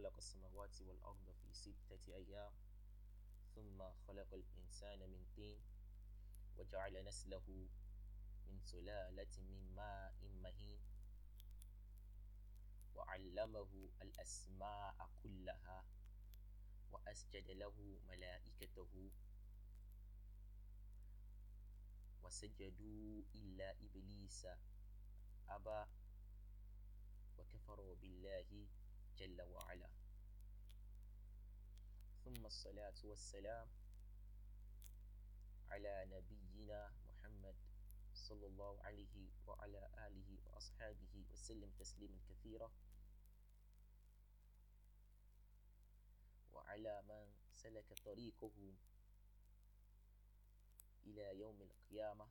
خلق السماوات والأرض في ستة أيام ثم خلق الإنسان من طين وجعل نسله من سلالة من ماء مهين وعلمه الأسماء كلها وأسجد له ملائكته وسجدوا إلا إبليس أبى وكفروا بالله جل وعلا. ثم الصلاة والسلام على نبينا محمد صلى الله عليه وعلى آله وأصحابه وسلم تسليما كثيرا. وعلى من سلك طريقه إلى يوم القيامة.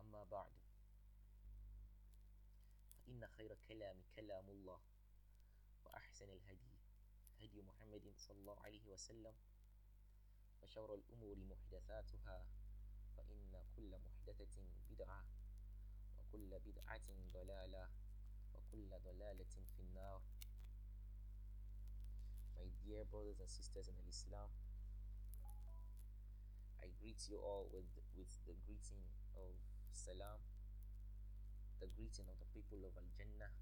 أما بعد. خير كلام كلام الله وأحسن الهدي هدي محمد صلى الله عليه وسلم وشر الأمور محدثاتها فإن كل محدثة بدعة وكل بدعة ضلالة وكل ضلالة في النار. My dear brothers and sisters in Islam I greet you all with with the greeting of salam, the greeting of the people of Al Jannah.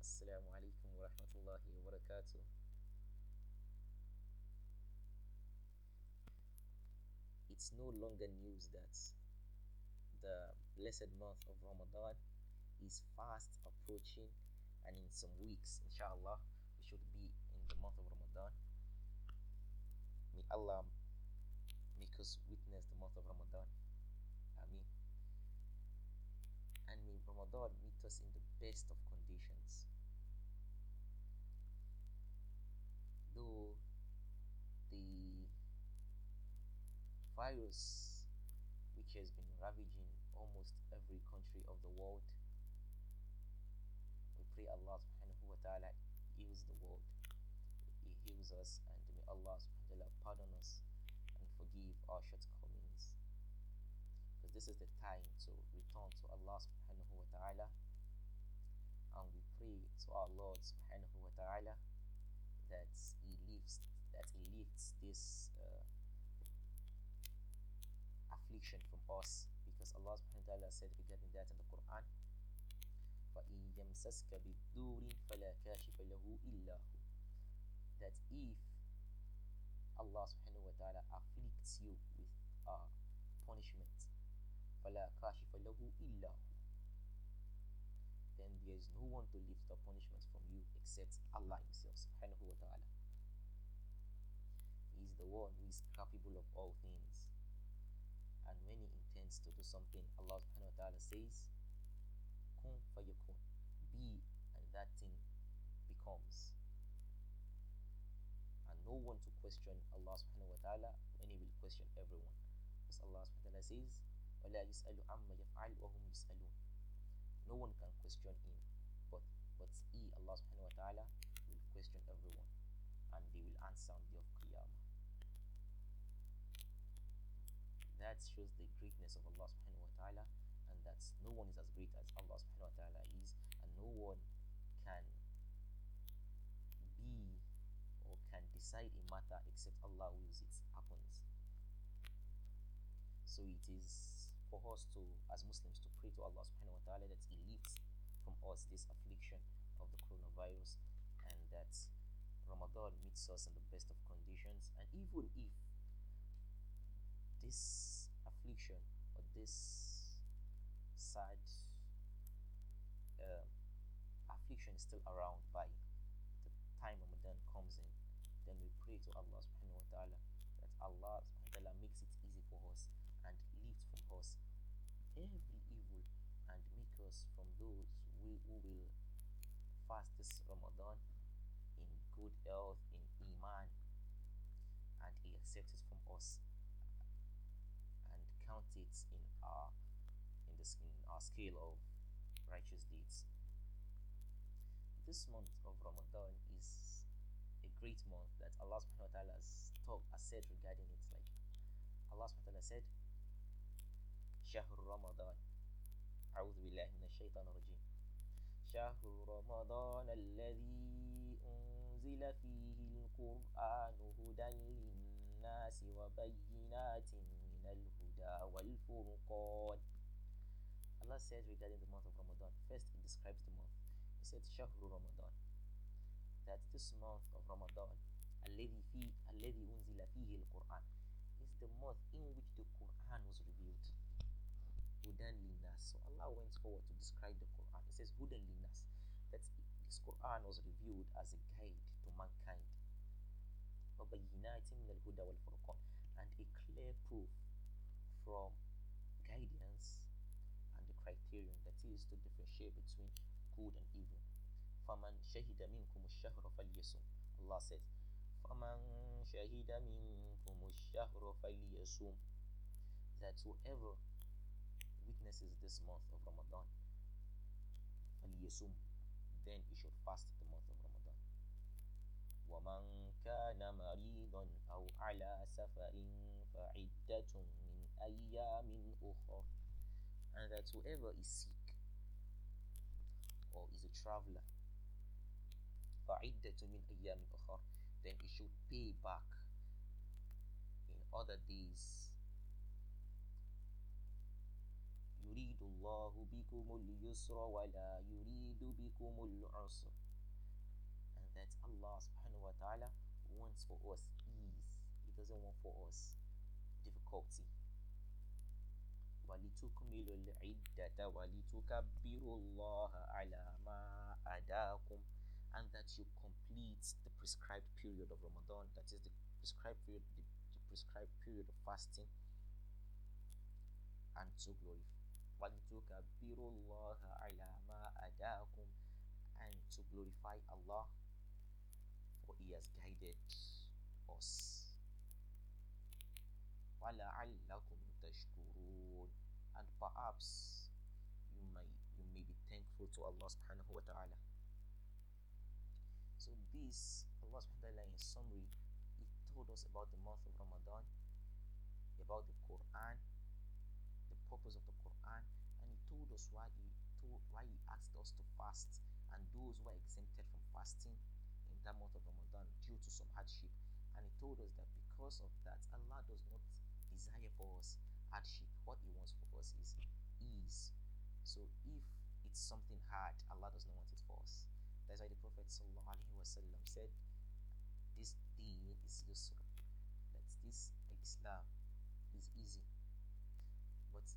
Assalamu alaikum wa rahmatullahi wa barakatuh. It's no longer news that the blessed month of Ramadan is fast approaching, and in some weeks, inshallah, we should be in the month of Ramadan. May Allah make us witness the month of Ramadan. Ameen. And may Ramadan meet us in the best of conditions. Though the virus which has been ravaging almost every country of the world, we pray Allah subhanahu wa ta'ala heals the world. He heals us and may Allah subhanahu wa ta'ala pardon us and forgive our shortcomings. Because this is the time to return to Allah subhanahu ta'ala. And we pray to our Lord subhanahu wa ta'ala that He lifts that He lifts this uh, affliction from us. Because Allah subhanahu wa ta'ala said regarding that in the Quran. فَإِن يَمْسَسْكَ بِالدُّورِ فَلَا كَاشِفَ لَهُ إِلَّا هُ That if Allah subhanahu wa ta'ala afflicts you with uh, punishment فَلَا كَاشِفَ لَهُ إِلَّا then there is no one to lift the punishment from you except Allah himself subhanahu wa ta'ala he is the one who is capable of all things and when he intends to do something Allah subhanahu wa ta'ala says kun fayakun be and that thing becomes and no one to question Allah subhanahu wa ta'ala when he will question everyone. As Allah subhanahu wa ta'ala says, وَلَا يُسْأَلُ عَمَّا يَفْعَلُ وَهُمْ يُسْأَلُونَ No one can question him, but he, Allah subhanahu wa ta'ala, will question everyone and they will answer on the day of Qiyamah. That shows the greatness of Allah subhanahu wa ta'ala and that no one is as great as Allah subhanahu wa ta'ala is and no one can be or can decide a matter except Allah wills it happens. So it is for us to, as Muslims, to pray to Allah subhanahu wa ta'ala that He lifts from us this coronavirus and that Ramadan meets us in the best of conditions. And even if this affliction or this sad uh, affliction is still around by the time Ramadan comes in, then we pray to Allah subhanahu wa ta'ala that Allah subhanahu wa ta'ala makes it easy for us and lifts from us every evil and make us from those who, who will fast this Ramadan in good health, in Iman, and He accepts it from us and count it in our in the in our scale of righteous deeds this month of Ramadan is a great month that Allah subhanahu wa ta'ala has talked has said regarding it. Like Allah subhanahu wa ta'ala said, شهر رمضان أعوذ بالله من الشيطان الرجيم شهر رمضان الذي أنزل فيه القرآن هدى للناس وبينات من الهدى والفرقان Allah says regarding the month of Ramadan, first He describes the month. He said Shahru Ramadan. That this month of Ramadan, الذي في الذي أنزل فيه القرآن is the month in which the Quran was revealed. Hudan linas. So Allah went forward to describe the Quran. He says Hudan linas. That this Quran was revealed as a guide to mankind. And a clear proof from guidance and the criterion that is to differentiate between good and evil. فَمَنْ شَهِدَ مِنْكُمُ الشَّهْرَ فَلْيَصُمْ Allah says, فَمَنْ شَهِدَ مِنْكُمُ الشَّهْرَ فَلْيَصُمْ That whoever witnesses this month of Ramadan, فَلْيَصُمْ Then he should fast the month of Ramadan. ومن كان مريضا أو على سفر فعدة من أيام أخر and that whoever is sick or is a traveler فعدة من أيام أخر then he should pay back in other days يريد الله بكم اليسر ولا يريد بكم العسر and that Allah subhanahu wa ta'ala wants for us ease he doesn't want for us difficulty ولتكملوا العدة ولتكبروا الله على ما أداكم and that you complete the prescribed period of Ramadan that is the prescribed period the, the prescribed period of fasting and to glorify وَلِتُكَبِّرُوا اللَّهَ عَلَى مَا أَدَاكُمْ and to glorify Allah for He has guided us. وَلَعَلَّكُمْ تَشْكُرُونَ and perhaps you may you may be thankful to Allah subhanahu wa ta'ala. So this Allah subhanahu wa ta'ala in summary He told us about the month of Ramadan, about the Quran, the purpose of the us why he told why he asked us to fast, and those who are exempted from fasting in that month of Ramadan due to some hardship. And he told us that because of that, Allah does not desire for us hardship. What He wants for us is ease. So if it's something hard, Allah does not want it for us. That's why the Prophet wasallam said, "This deen is yusr." That this Islam is easy. But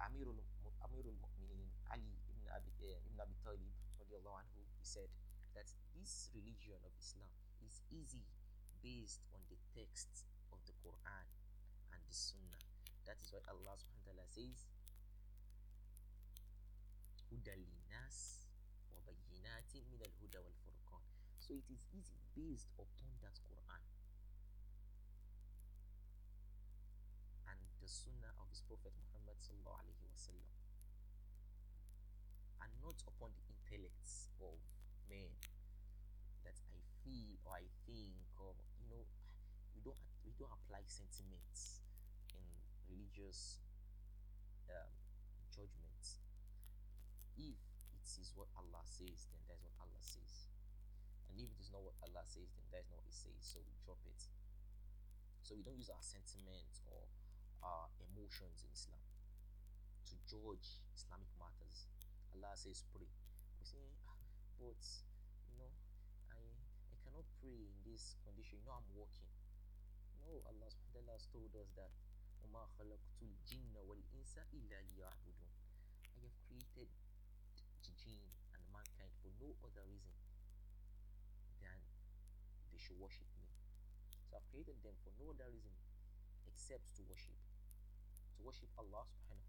Amirul, Amirul Mu'minin Ali ibn Abi, uh, ibn Abi Talib anhu, he said that this religion of Islam is easy based on the texts of the Quran and the Sunnah. That is why Allah subhanahu wa ta'ala says Hudalinas wa bayinatin min al huda wal furqan. So it is easy based upon that Quran and the Sunnah of His Prophet Muhammad alaihi wasallam, and not upon the intellects of men that I feel or I think or you know we don't we don't apply sentiments in religious um, judgments. If it is what Allah says, then that's what Allah says. And if it is not what Allah says, then that's not what He says. So we drop it. So we don't use our sentiments or our emotions in Islam to judge Islamic matters. Allah says pray. We say, ah, but you know, I I cannot pray in this condition. You know, I'm working. No, Allah subhanahu wa ta'ala has told us that وَمَا خَلَقْتُ الْجِنَّ وَالْإِنسَ إِلَّا لِيَعْبُدُونَ I have created the jinn and mankind for no other reason than they should worship me. So I've created them for no other reason except to worship. To worship Allah subhanahu wa ta'ala.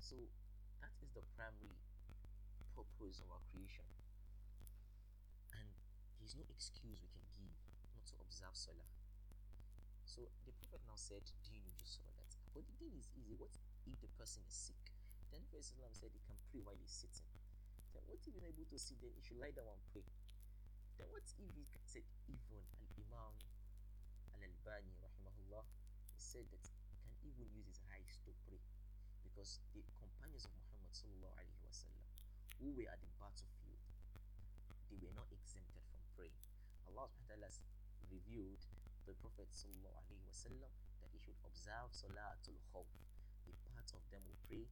so that is the primary purpose of our creation. And there's no excuse we can give not to observe Salah. So the Prophet now said, Do you know just Salah? But the thing is easy. What if the person is sick? Then the Prophet said he can pray while he's sitting. Then what if not able to sit? Then he should lie down and pray. Then what if he said even Al Imam Al Albani rahimahullah he said that he can even use his eyes to pray Because the companions of Muhammad wasallam, who were at the battlefield, they were not exempted from praying. Allah subhanahu wa ta'ala revealed the Prophet wasallam that he should observe Salatul Khawf. The part of them will pray,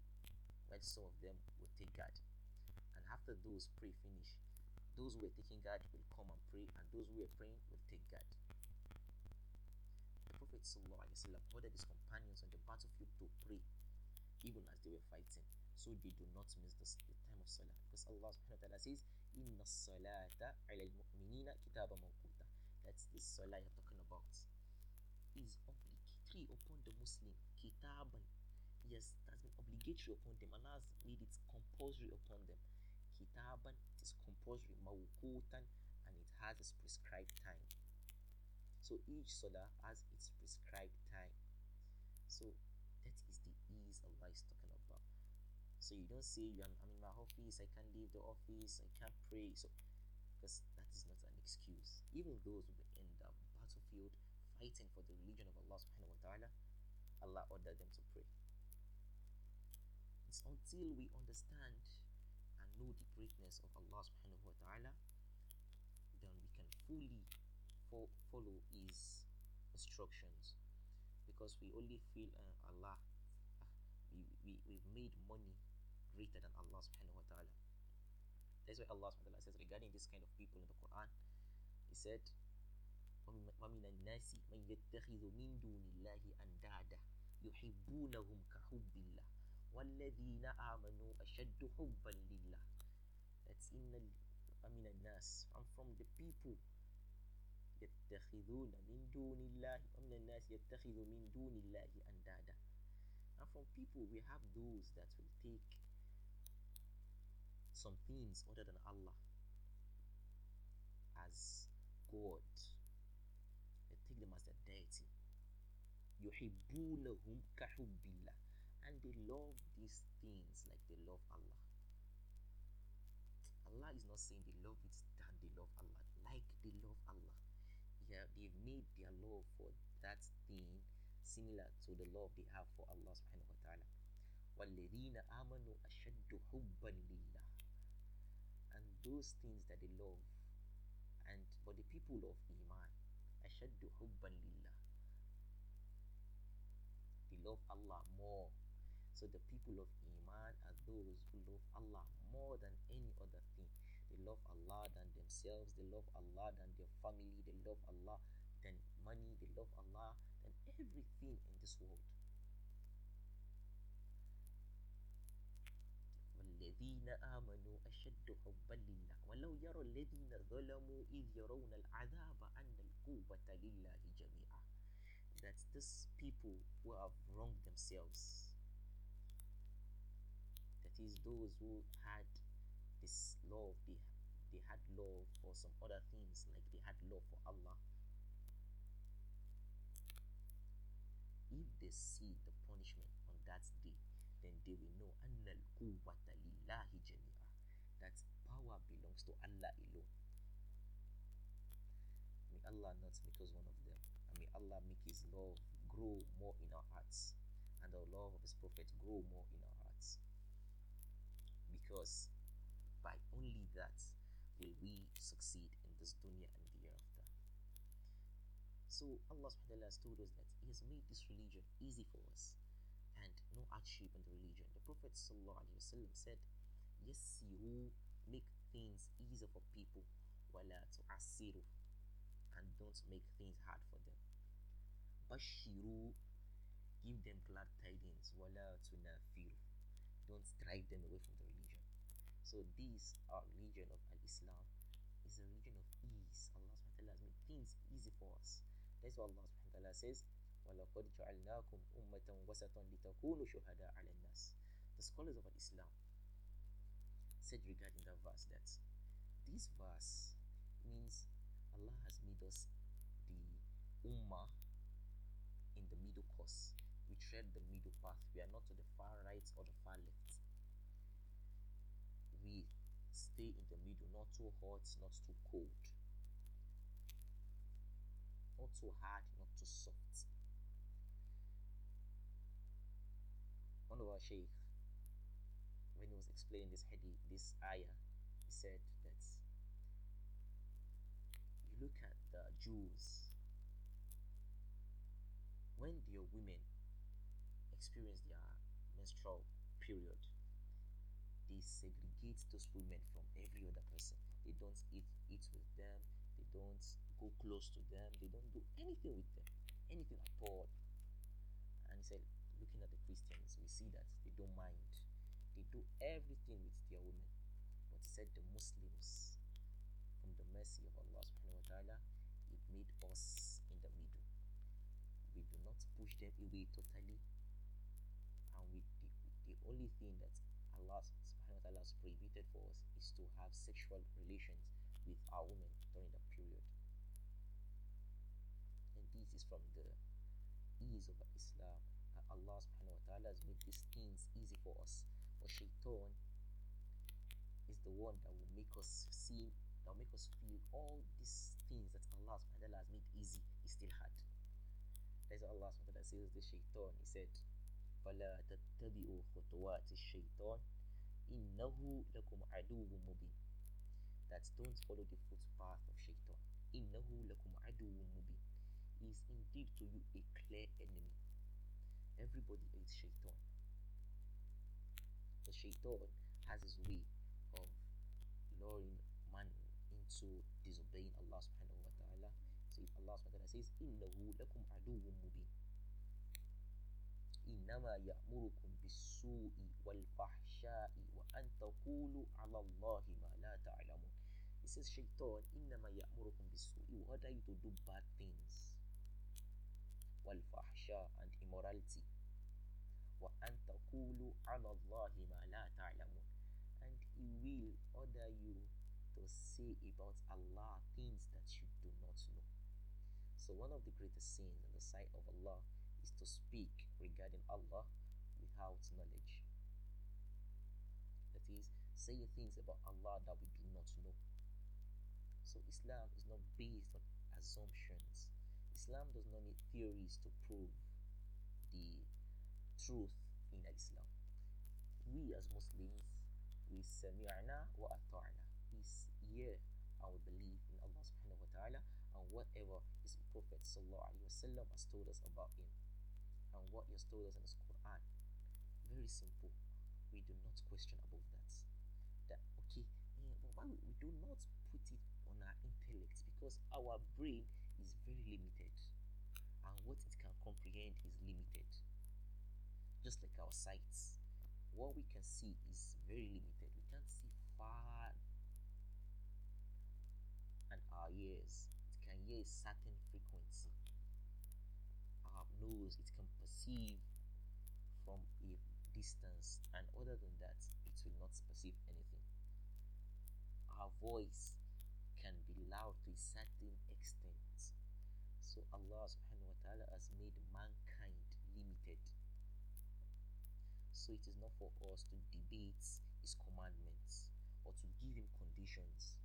while some of them will take guard. And after those pray finish, those who were taking guard will come and pray, and those who were praying will take guard. The Prophet ﷺ ordered his companions on the battlefield to pray even as they were fighting, so they do not miss the, the time of Salah. Because Allah subhanahu wa ta'ala says, Inna salata ala al-mu'minina kitaba mawquta. That's the Salah you're talking about. Is obligatory upon the Muslim. Kitaban. Yes, that's been obligatory upon them. Allah has made it compulsory upon them. Kitaban is compulsory. Mawqutan and it has its prescribed time. So each Salah has its prescribed time. So is talking about. So you don't say I'm, I'm in my office, I can't leave the office, I can't pray. So because that is not an excuse. Even those who in the battlefield fighting for the religion of Allah subhanahu wa ta'ala, Allah ordered them to pray. It's until we understand and know the greatness of Allah subhanahu wa ta'ala, then we can fully fo- follow his instructions because we only feel uh, Allah we, we, we've made money greater than Allah subhanahu wa ta'ala that's why Allah subhanahu wa ta'ala says regarding this kind of people in the Quran he said ومن الناس من يتخذ من دون الله أندادا يحبونهم كحب الله والذين آمنوا أشد حبا لله that's in من الناس I'm from the people يتخذون من دون الله ومن الناس يتخذ من دون الله أندادا and from people we have those that will take some things other than Allah as God they take them as their deity يحبونهم كحب الله and they love these things like they love Allah Allah is not saying they love it than they love Allah like they love Allah yeah, they've made their love for that thing similar to the love they have for Allah subhanahu wa ta'ala. وَالَّذِينَ آمَنُوا أَشَدُّ حُبًّا لِلَّهِ And those things that they love, and but the people of Iman, أَشَدُّ حُبًّا لِلَّهِ They love Allah more. So the people of Iman are those who love Allah more than any other thing. They love Allah than themselves. They love Allah than their family. They love Allah than money. They love Allah than everything in this world. والذين آمنوا أشد حبا لله ولو يرى الذين ظلموا إذ يرون العذاب أن القوة لله جميعا that these people who have wronged themselves that is those who had this love they they had love for some other things like they had love for Allah If they see the punishment on that day then they will know annal quwwata that power belongs to Allah alone. May Allah not make us one of them. And may Allah make his love grow more in our hearts and the love of his prophet grow more in our hearts. Because by only that will we succeed in this dunya and the hereafter. So Allah subhanahu wa ta'ala has told us that He has made this religion easy for us and no hardship in the religion. The Prophet wasallam said, Yes, you make things easier for people, wala tu'asiru and don't make things hard for them. Bashiru give them glad tidings, wala tunafiru don't drive them away from the religion. So this our religion of Al-Islam is a religion of ease. Allah subhanahu has made things easy for us. That's what Allah says, وَلَقَدْ جَعَلْنَاكُمْ أُمَّةً وَسَطًا لِتَكُونُوا شُهَدَاءَ عَلَى النَّاسِ The scholars of Islam said regarding that verse that this verse means Allah has made us the ummah in the middle course. We tread the middle path. We are not to the far right or the far left. We stay in the middle, not too hot, not too cold. Not too hard, not too soft. One of our Shaykh, when he was explaining this hadith, this ayah, he said that you look at the Jews, when their women experience their menstrual period, they segregate those women from every other person. They don't eat eat with them, they don't go close to them, they don't do anything with them, anything at all. And he said, looking at the Christians, we see that they don't mind. They do everything with their women. But said the Muslims, from the mercy of Allah subhanahu wa ta'ala, it made us in the middle. We do not push them away totally. And we the, the only thing that Allah subhanahu wa ta'ala has prohibited for us is to have sexual relations with our women during the period. And this is from the ease of Islam Allah subhanahu wa ta'ala has made these things easy for us. But shaitan is the one that will make us see, that will make us feel all these things that Allah subhanahu wa ta'ala has made easy is still hard. That's what Allah subhanahu wa ta'ala says the shaitan. He said, فَلَا تَتَّبِعُوا خُطُوَاتِ الشَّيْطَانِ إِنَّهُ لَكُمْ عَدُوٌ مُبِينٌ That don't follow the footpath of shaitan. إِنَّهُ لَكُمْ عَدُوٌ مُبِينٌ He is indeed to you a clear enemy. Everybody hates shaitan. The shaitan has his way of luring man into disobeying Allah subhanahu wa ta'ala. So Allah subhanahu wa ta'ala says, إِنَّهُ لَكُمْ عَدُوٌ مُبِينٌ إنما يأمركم بالسوء والفحشاء وأن تقولوا على الله ما لا تعلمون. He says, Shaitan, إنما يأمركم بالسوء. He order you to do bad things. والفحشاء and immorality وأن تقولوا على الله ما لا تعلمون and he will order you to say about Allah things that you do not know so one of the greatest sins in the sight of Allah is to speak regarding Allah without knowledge that is say things about Allah that we do not know so Islam is not based on assumptions Islam does not need theories to prove the truth in Islam. We as Muslims, we sami'na wa ata'na. We hear we believe in Allah subhanahu wa ta'ala and whatever His Prophet sallallahu alaihi wasallam has told us about Him and what He has told us in His Quran. Very simple. We do not question about that. That okay, yeah, but why we do not put it on our intellect because our brain is very limited and what it can comprehend is limited just like our sights what we can see is very limited. We can't see far and our ears. It can hear a certain frequency. Our nose it can perceive from a distance and other than that it will not perceive anything. Our voice can be loud to a certain extent. So Allah subhanahu wa ta'ala has made mankind limited. So it is not for us to debate his commandments or to give him conditions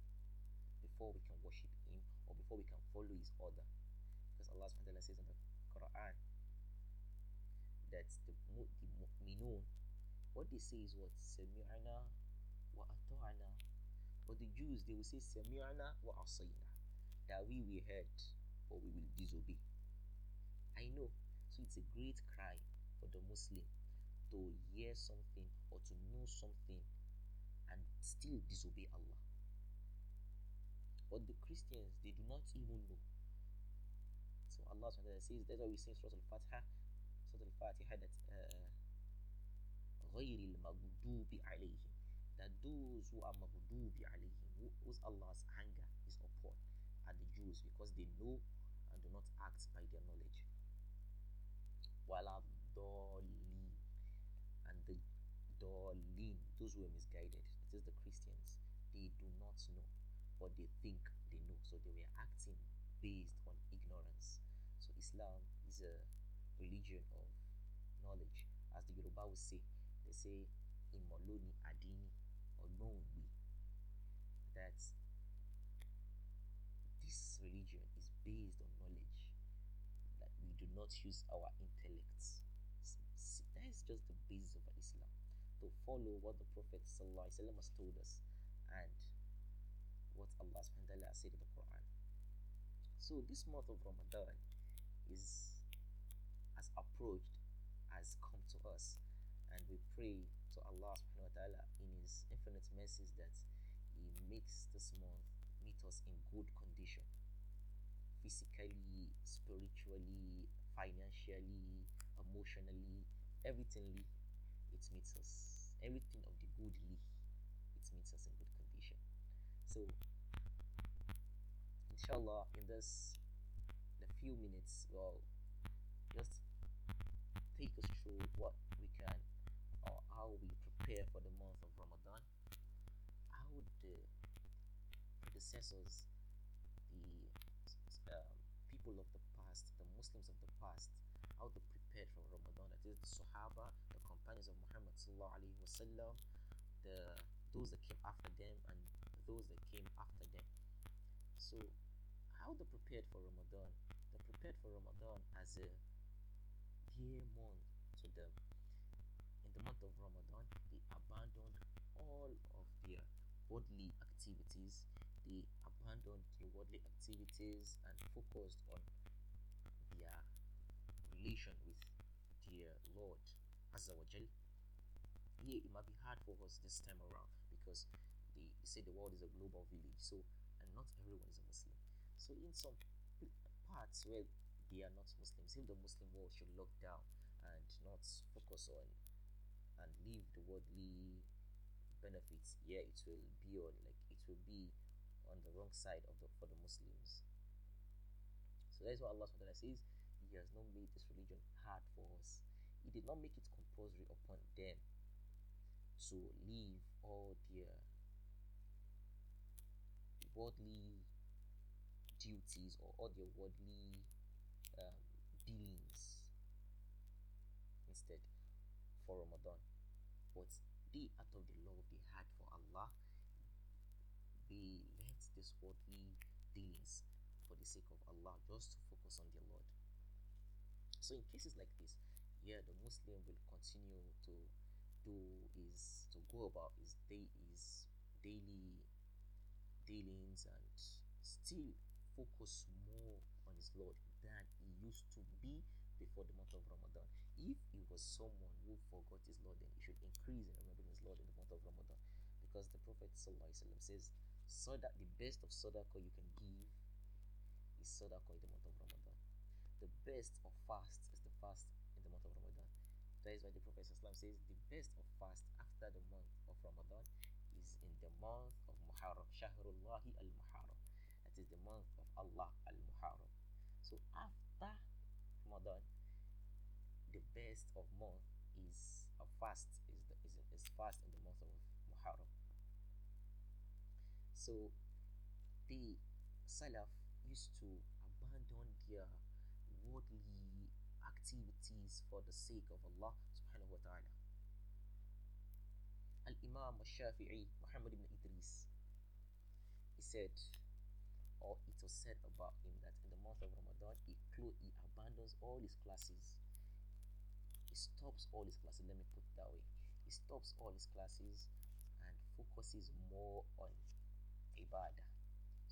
before we can worship him or before we can follow his order. Because Allah says in the Quran that the, the mu'minun, what they say is what? Sami'ana wa ata'ana but the Jews, they will say, Sami'ana wa asayna. That we will heard, but we will disobey. I know. So it's a great cry for the Muslim to hear something or to know something and still disobey Allah. But the Christians, they do not even know. So Allah says, that's why we say Surah Al-Fatiha, Surah Al-Fatiha that uh, غير المغضوب عليهم that those who are maghdubi alayhim, whose Allah's anger is upon, are the Jews because they know and do not act by their knowledge. Wala dolin and the dolin, those who are misguided, it is the Christians, they do not know, but they think they know. So they were acting based on ignorance. So Islam is a religion of knowledge. As the Yoruba will say, they say Imoloni Adini Olongbe. That this religion is based on knowledge. That we do not use our intellects. That is just the basis of. To follow what the Prophet ﷺ has told us and what Allah subhanahu said in the Quran. So this month of Ramadan is as approached has come to us and we pray to Allah subhanahu wa ta'ala in his infinite mercies that he makes this month meet us in good condition physically spiritually financially emotionally everything it meets us everything of the goodly it meets us in good condition. So inshallah in this the few minutes well just take us through what we can or how we prepare for the month of ramadan. How the predecessors the um, people of the past the muslims of the past how they prepared for ramadan? That is the sahaba companions of muhammad wasallam the those that came after them and those that came after them so how they prepared for Ramadan. They prepared for Ramadan as a dear month to them. In the month of Ramadan, they abandoned all of their worldly activities. They abandoned their worldly activities and focused on their relation with their Lord Azza wa it might be hard for us this time around because they, say the world is a global village, so and not everyone is a Muslim. So in some parts where they are not Muslims, if the Muslim world should lock down and not focus on and leave the worldly benefits, yeah, it will be on like it will be on the wrong side of the for the Muslims. So that's what Allah says. He has not made this religion hard for us. He did not make it compulsory upon them to leave all their worldly duties or all their worldly um, dealings instead for Ramadan. But they, out of the love they had for Allah, they left this worldly dealings for the sake of Allah just to focus on their Lord. So, in cases like this, yeah, the Muslim will continue to do is to go about his day his daily dealings and still focus more on his Lord than he used to be before the month of Ramadan. If he was someone who forgot his Lord, then he should increase in remembering his Lord in the month of Ramadan. Because the Prophet ﷺ says, so that the best of sadaqah you can give is sadaqah in the month of Ramadan. The best of fast is the fast in the month of Ramadan. That is why the Prophet says the best of fast after the month of Ramadan is in the month of Muharram, Shahrullahi al-Muharram it is the month of Allah al Muharram. So after Ramadan, the best of month is a fast is the, is, is fast in the month of Muharram. So the Salaf used to abandon their worldly activities for the sake of Allah subhanahu wa ta'ala. Al Imam al Shafi'i Muhammad ibn Idris he said or it was said about him that in the month of Ramadan he clo- he abandons all his classes. He stops all his classes. Let me put it that way. He stops all his classes and focuses more on ibadah.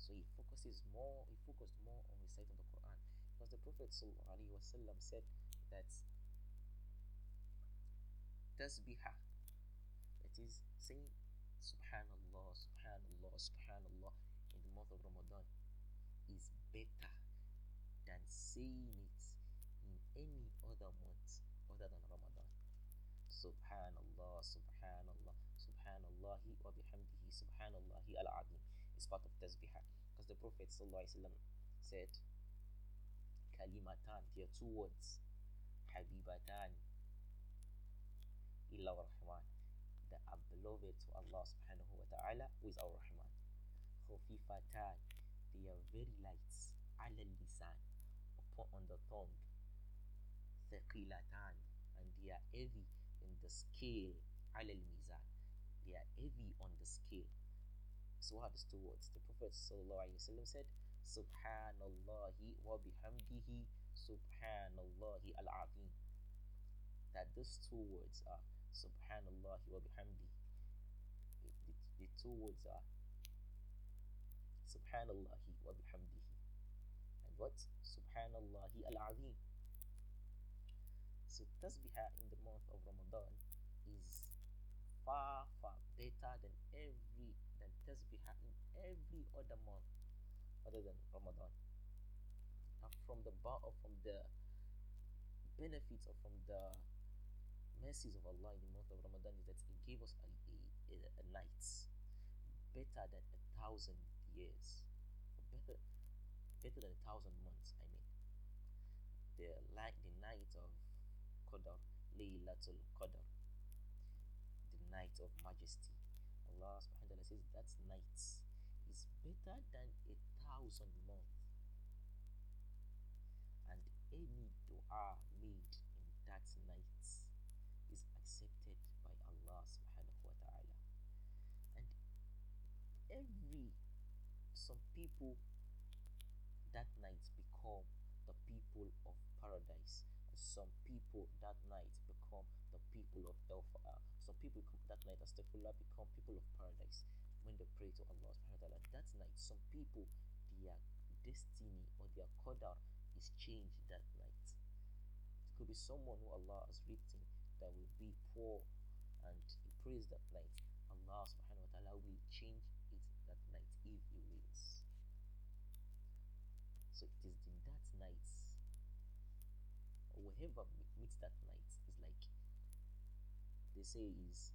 So he focuses more. He focused more on reciting the Quran because the Prophet wasallam said that tasbihah, that is saying Subhanallah, Subhanallah, Subhanallah in the month of Ramadan is better than saying it in any other month other than Ramadan. Subhanallah, Subhanallah, Subhanallahi wa bihamdihi, Subhanallahi al Azim is part of Tasbihah. Because the Prophet said, Kalimatan, there are two words, Habibatan, illa Rahman, that are beloved to Allah subhanahu wa ta'ala, who is our Rahman. Khufifatan, they are very light على lisan upon on the tongue ثقيلتان and they are heavy in the scale على الميزان they are heavy on the scale so what are these two words the prophet وسلم, said subhanallahi wa bihamdihi subhanallahi al-azim that those two words are Subhanallah wa bihamdi. The, the two words are Subhanallah wa bihamdihi. And what? Subhanallah al-Azim. So tasbihah in the month of Ramadan is far far better than every than tasbihah in every other month other than Ramadan. From the bar or uh, from the benefits or from the mercies of Allah in the month of Ramadan is that He gave us a, a, a night better than a thousand years, better better than a thousand months. I mean, the light, the night of Qadr, Laylatul Qadr, the night of majesty. Allah subhanahu wa ta'ala says that night is better than a thousand months. And any dua made in that night is accepted by Allah subhanahu wa ta'ala. And every some people that night become the people of paradise some people that night become the people of hellfire. Some people that night, astaghfirullah, become people of paradise when they pray to Allah subhanahu wa ta'ala. That night, some people, their destiny or their qadar is changed that night. It could be someone who Allah has written that will be poor and he prays that night. Allah subhanahu wa ta'ala will change it that night if he wills. So it is in that night or whoever meets that night is like they say is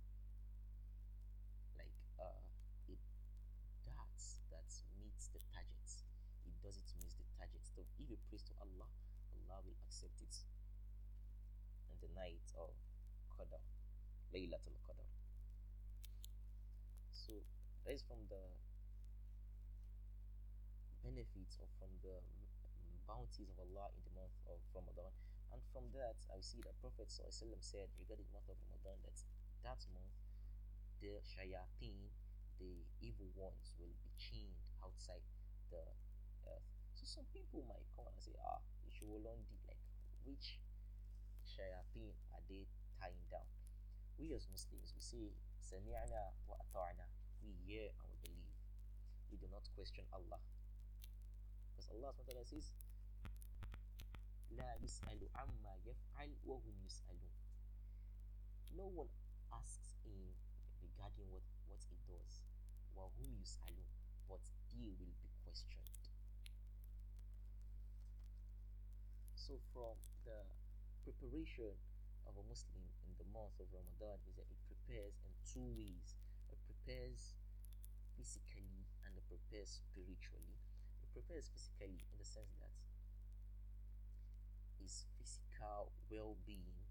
if you praise to allah allah will accept it. In the night of qadr laylatul qadr. So that is from the benefits or from the bounties of allah in the month of ramadan. And from that, I see that Prophet said regarding the month of Ramadan that that month the shayateen, the evil ones, will be chained outside the some people might come and say, ah, Ishuolondi, like which shayateen are they tying down? We as Muslims, we say, Sami'na wa ata'na. We hear and we believe. We do not question Allah. Because Allah says, لا يسأل عما يفعل وهم يسألون no one asks him regarding what, what he does وهم يسألون but they will be questioned So from the preparation of a Muslim in the month of Ramadan is that it prepares in two ways. It prepares physically and it prepares spiritually. It prepares physically in the sense that his physical well-being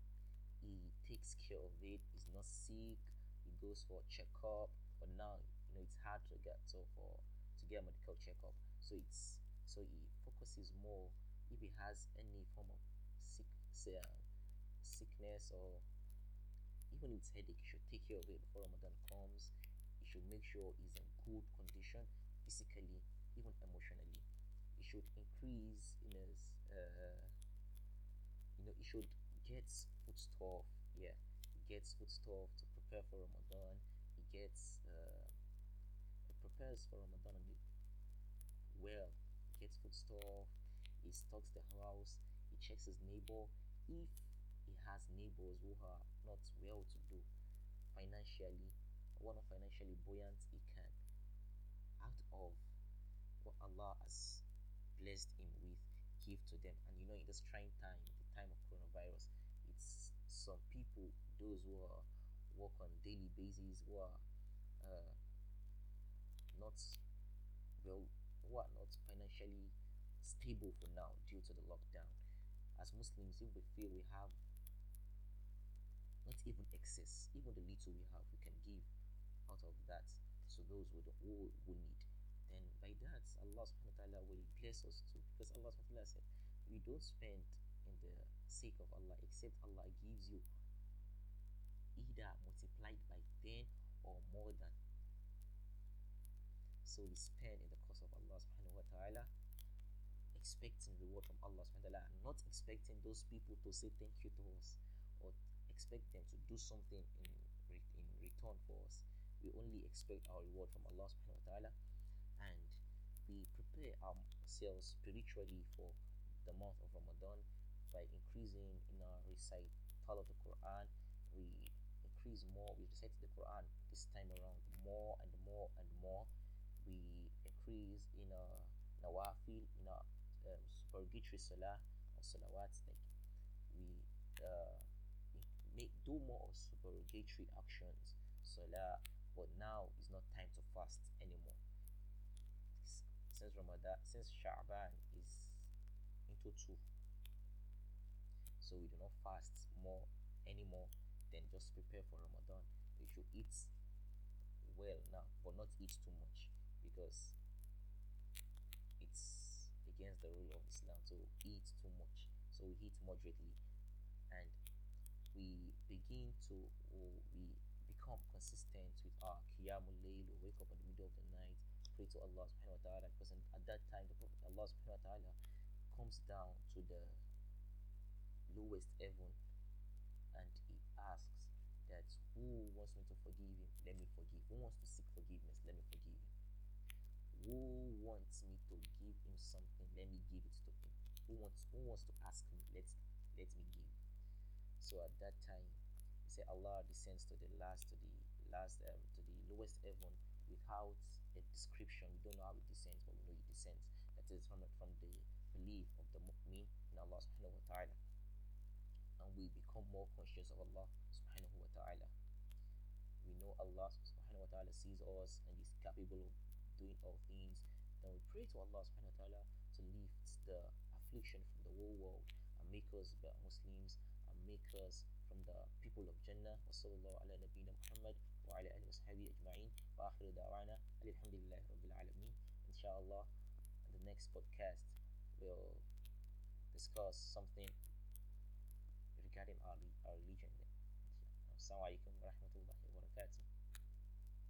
he takes care of it he's not sick he goes for a checkup but now you know it's hard to get so for to get a medical checkup. So it's so he focuses more if he has any form of sick say, uh, sickness or even if it's headache he should take care of it before ramadan comes he should make sure he's in good condition physically even emotionally he should increase in his uh, you know, he should get foodstuff. Yeah, he gets foodstuff to prepare for Ramadan. He gets uh, he prepares for Ramadan well. He gets foodstuff. He stocks the house. He checks his neighbor if he has neighbors who are not well to do financially or not financially buoyant. He can out of what Allah has blessed him with give to them. And you know, in this trying time, the time of coronavirus, it's some people, those who are work on daily basis, who are uh, not well, who are not financially stable for now due to the lockdown. As Muslims, if we feel we have not even excess, even the little we have, we can give out of that to those who, who, who need. Then by that, Allah subhanahu wa ta'ala will bless us too. Because Allah subhanahu wa ta'ala said, we don't spend in the sake of Allah except Allah gives you either multiplied by 10 or more than so we spend in the cause of Allah subhanahu wa ta'ala expecting reward from Allah subhanahu wa ta'ala and not expecting those people to say thank you to us or expect them to do something in in return for us. We only expect our reward from Allah subhanahu wa ta'ala and we prepare ourselves spiritually for the month of Ramadan by increasing in our recital of the Quran. We increase more, we recite the Quran this time around more and more and more. We increase in our nawafil, in our um, salah or salawats, like we uh, make do more of actions, salah, but now is not time to fast anymore since Ramadan, since Sha'ban is into two. So we do not fast more anymore than just prepare for Ramadan. We should eat well now, but not eat too much because against the rule of Islam to eat too much. So we eat moderately. And we begin to we become consistent with our Qiyamul Layl, we wake up in the middle of the night, pray to Allah subhanahu wa ta'ala because at that time the Prophet Allah subhanahu wa ta'ala comes down to the lowest heaven and he asks that who wants me to forgive him? Let me forgive. Who wants to seek forgiveness? Let me forgive him. Who wants me to give him something let me give it to him who wants who wants to ask me let let me give so at that time he said allah descends to the last to the last um, to the lowest heaven without a description. We don't know how it descends, but we know it descends. That is from, from the belief of the mu'min in Allah subhanahu wa ta'ala. And we become more conscious of Allah subhanahu wa ta'ala. We know Allah subhanahu wa ta'ala sees us and is capable of doing all things. Then we pray to Allah subhanahu wa ta'ala to lift the affliction from the whole world and make us better Muslims and make us from the people of Jannah. وصلى الله على نبينا محمد وعلى آله وصحبه أجمعين وآخر دعوانا الحمد لله رب العالمين إن شاء الله in the next podcast we'll discuss something regarding our, our religion. Assalamu alaikum wa rahmatullahi wa barakatuh.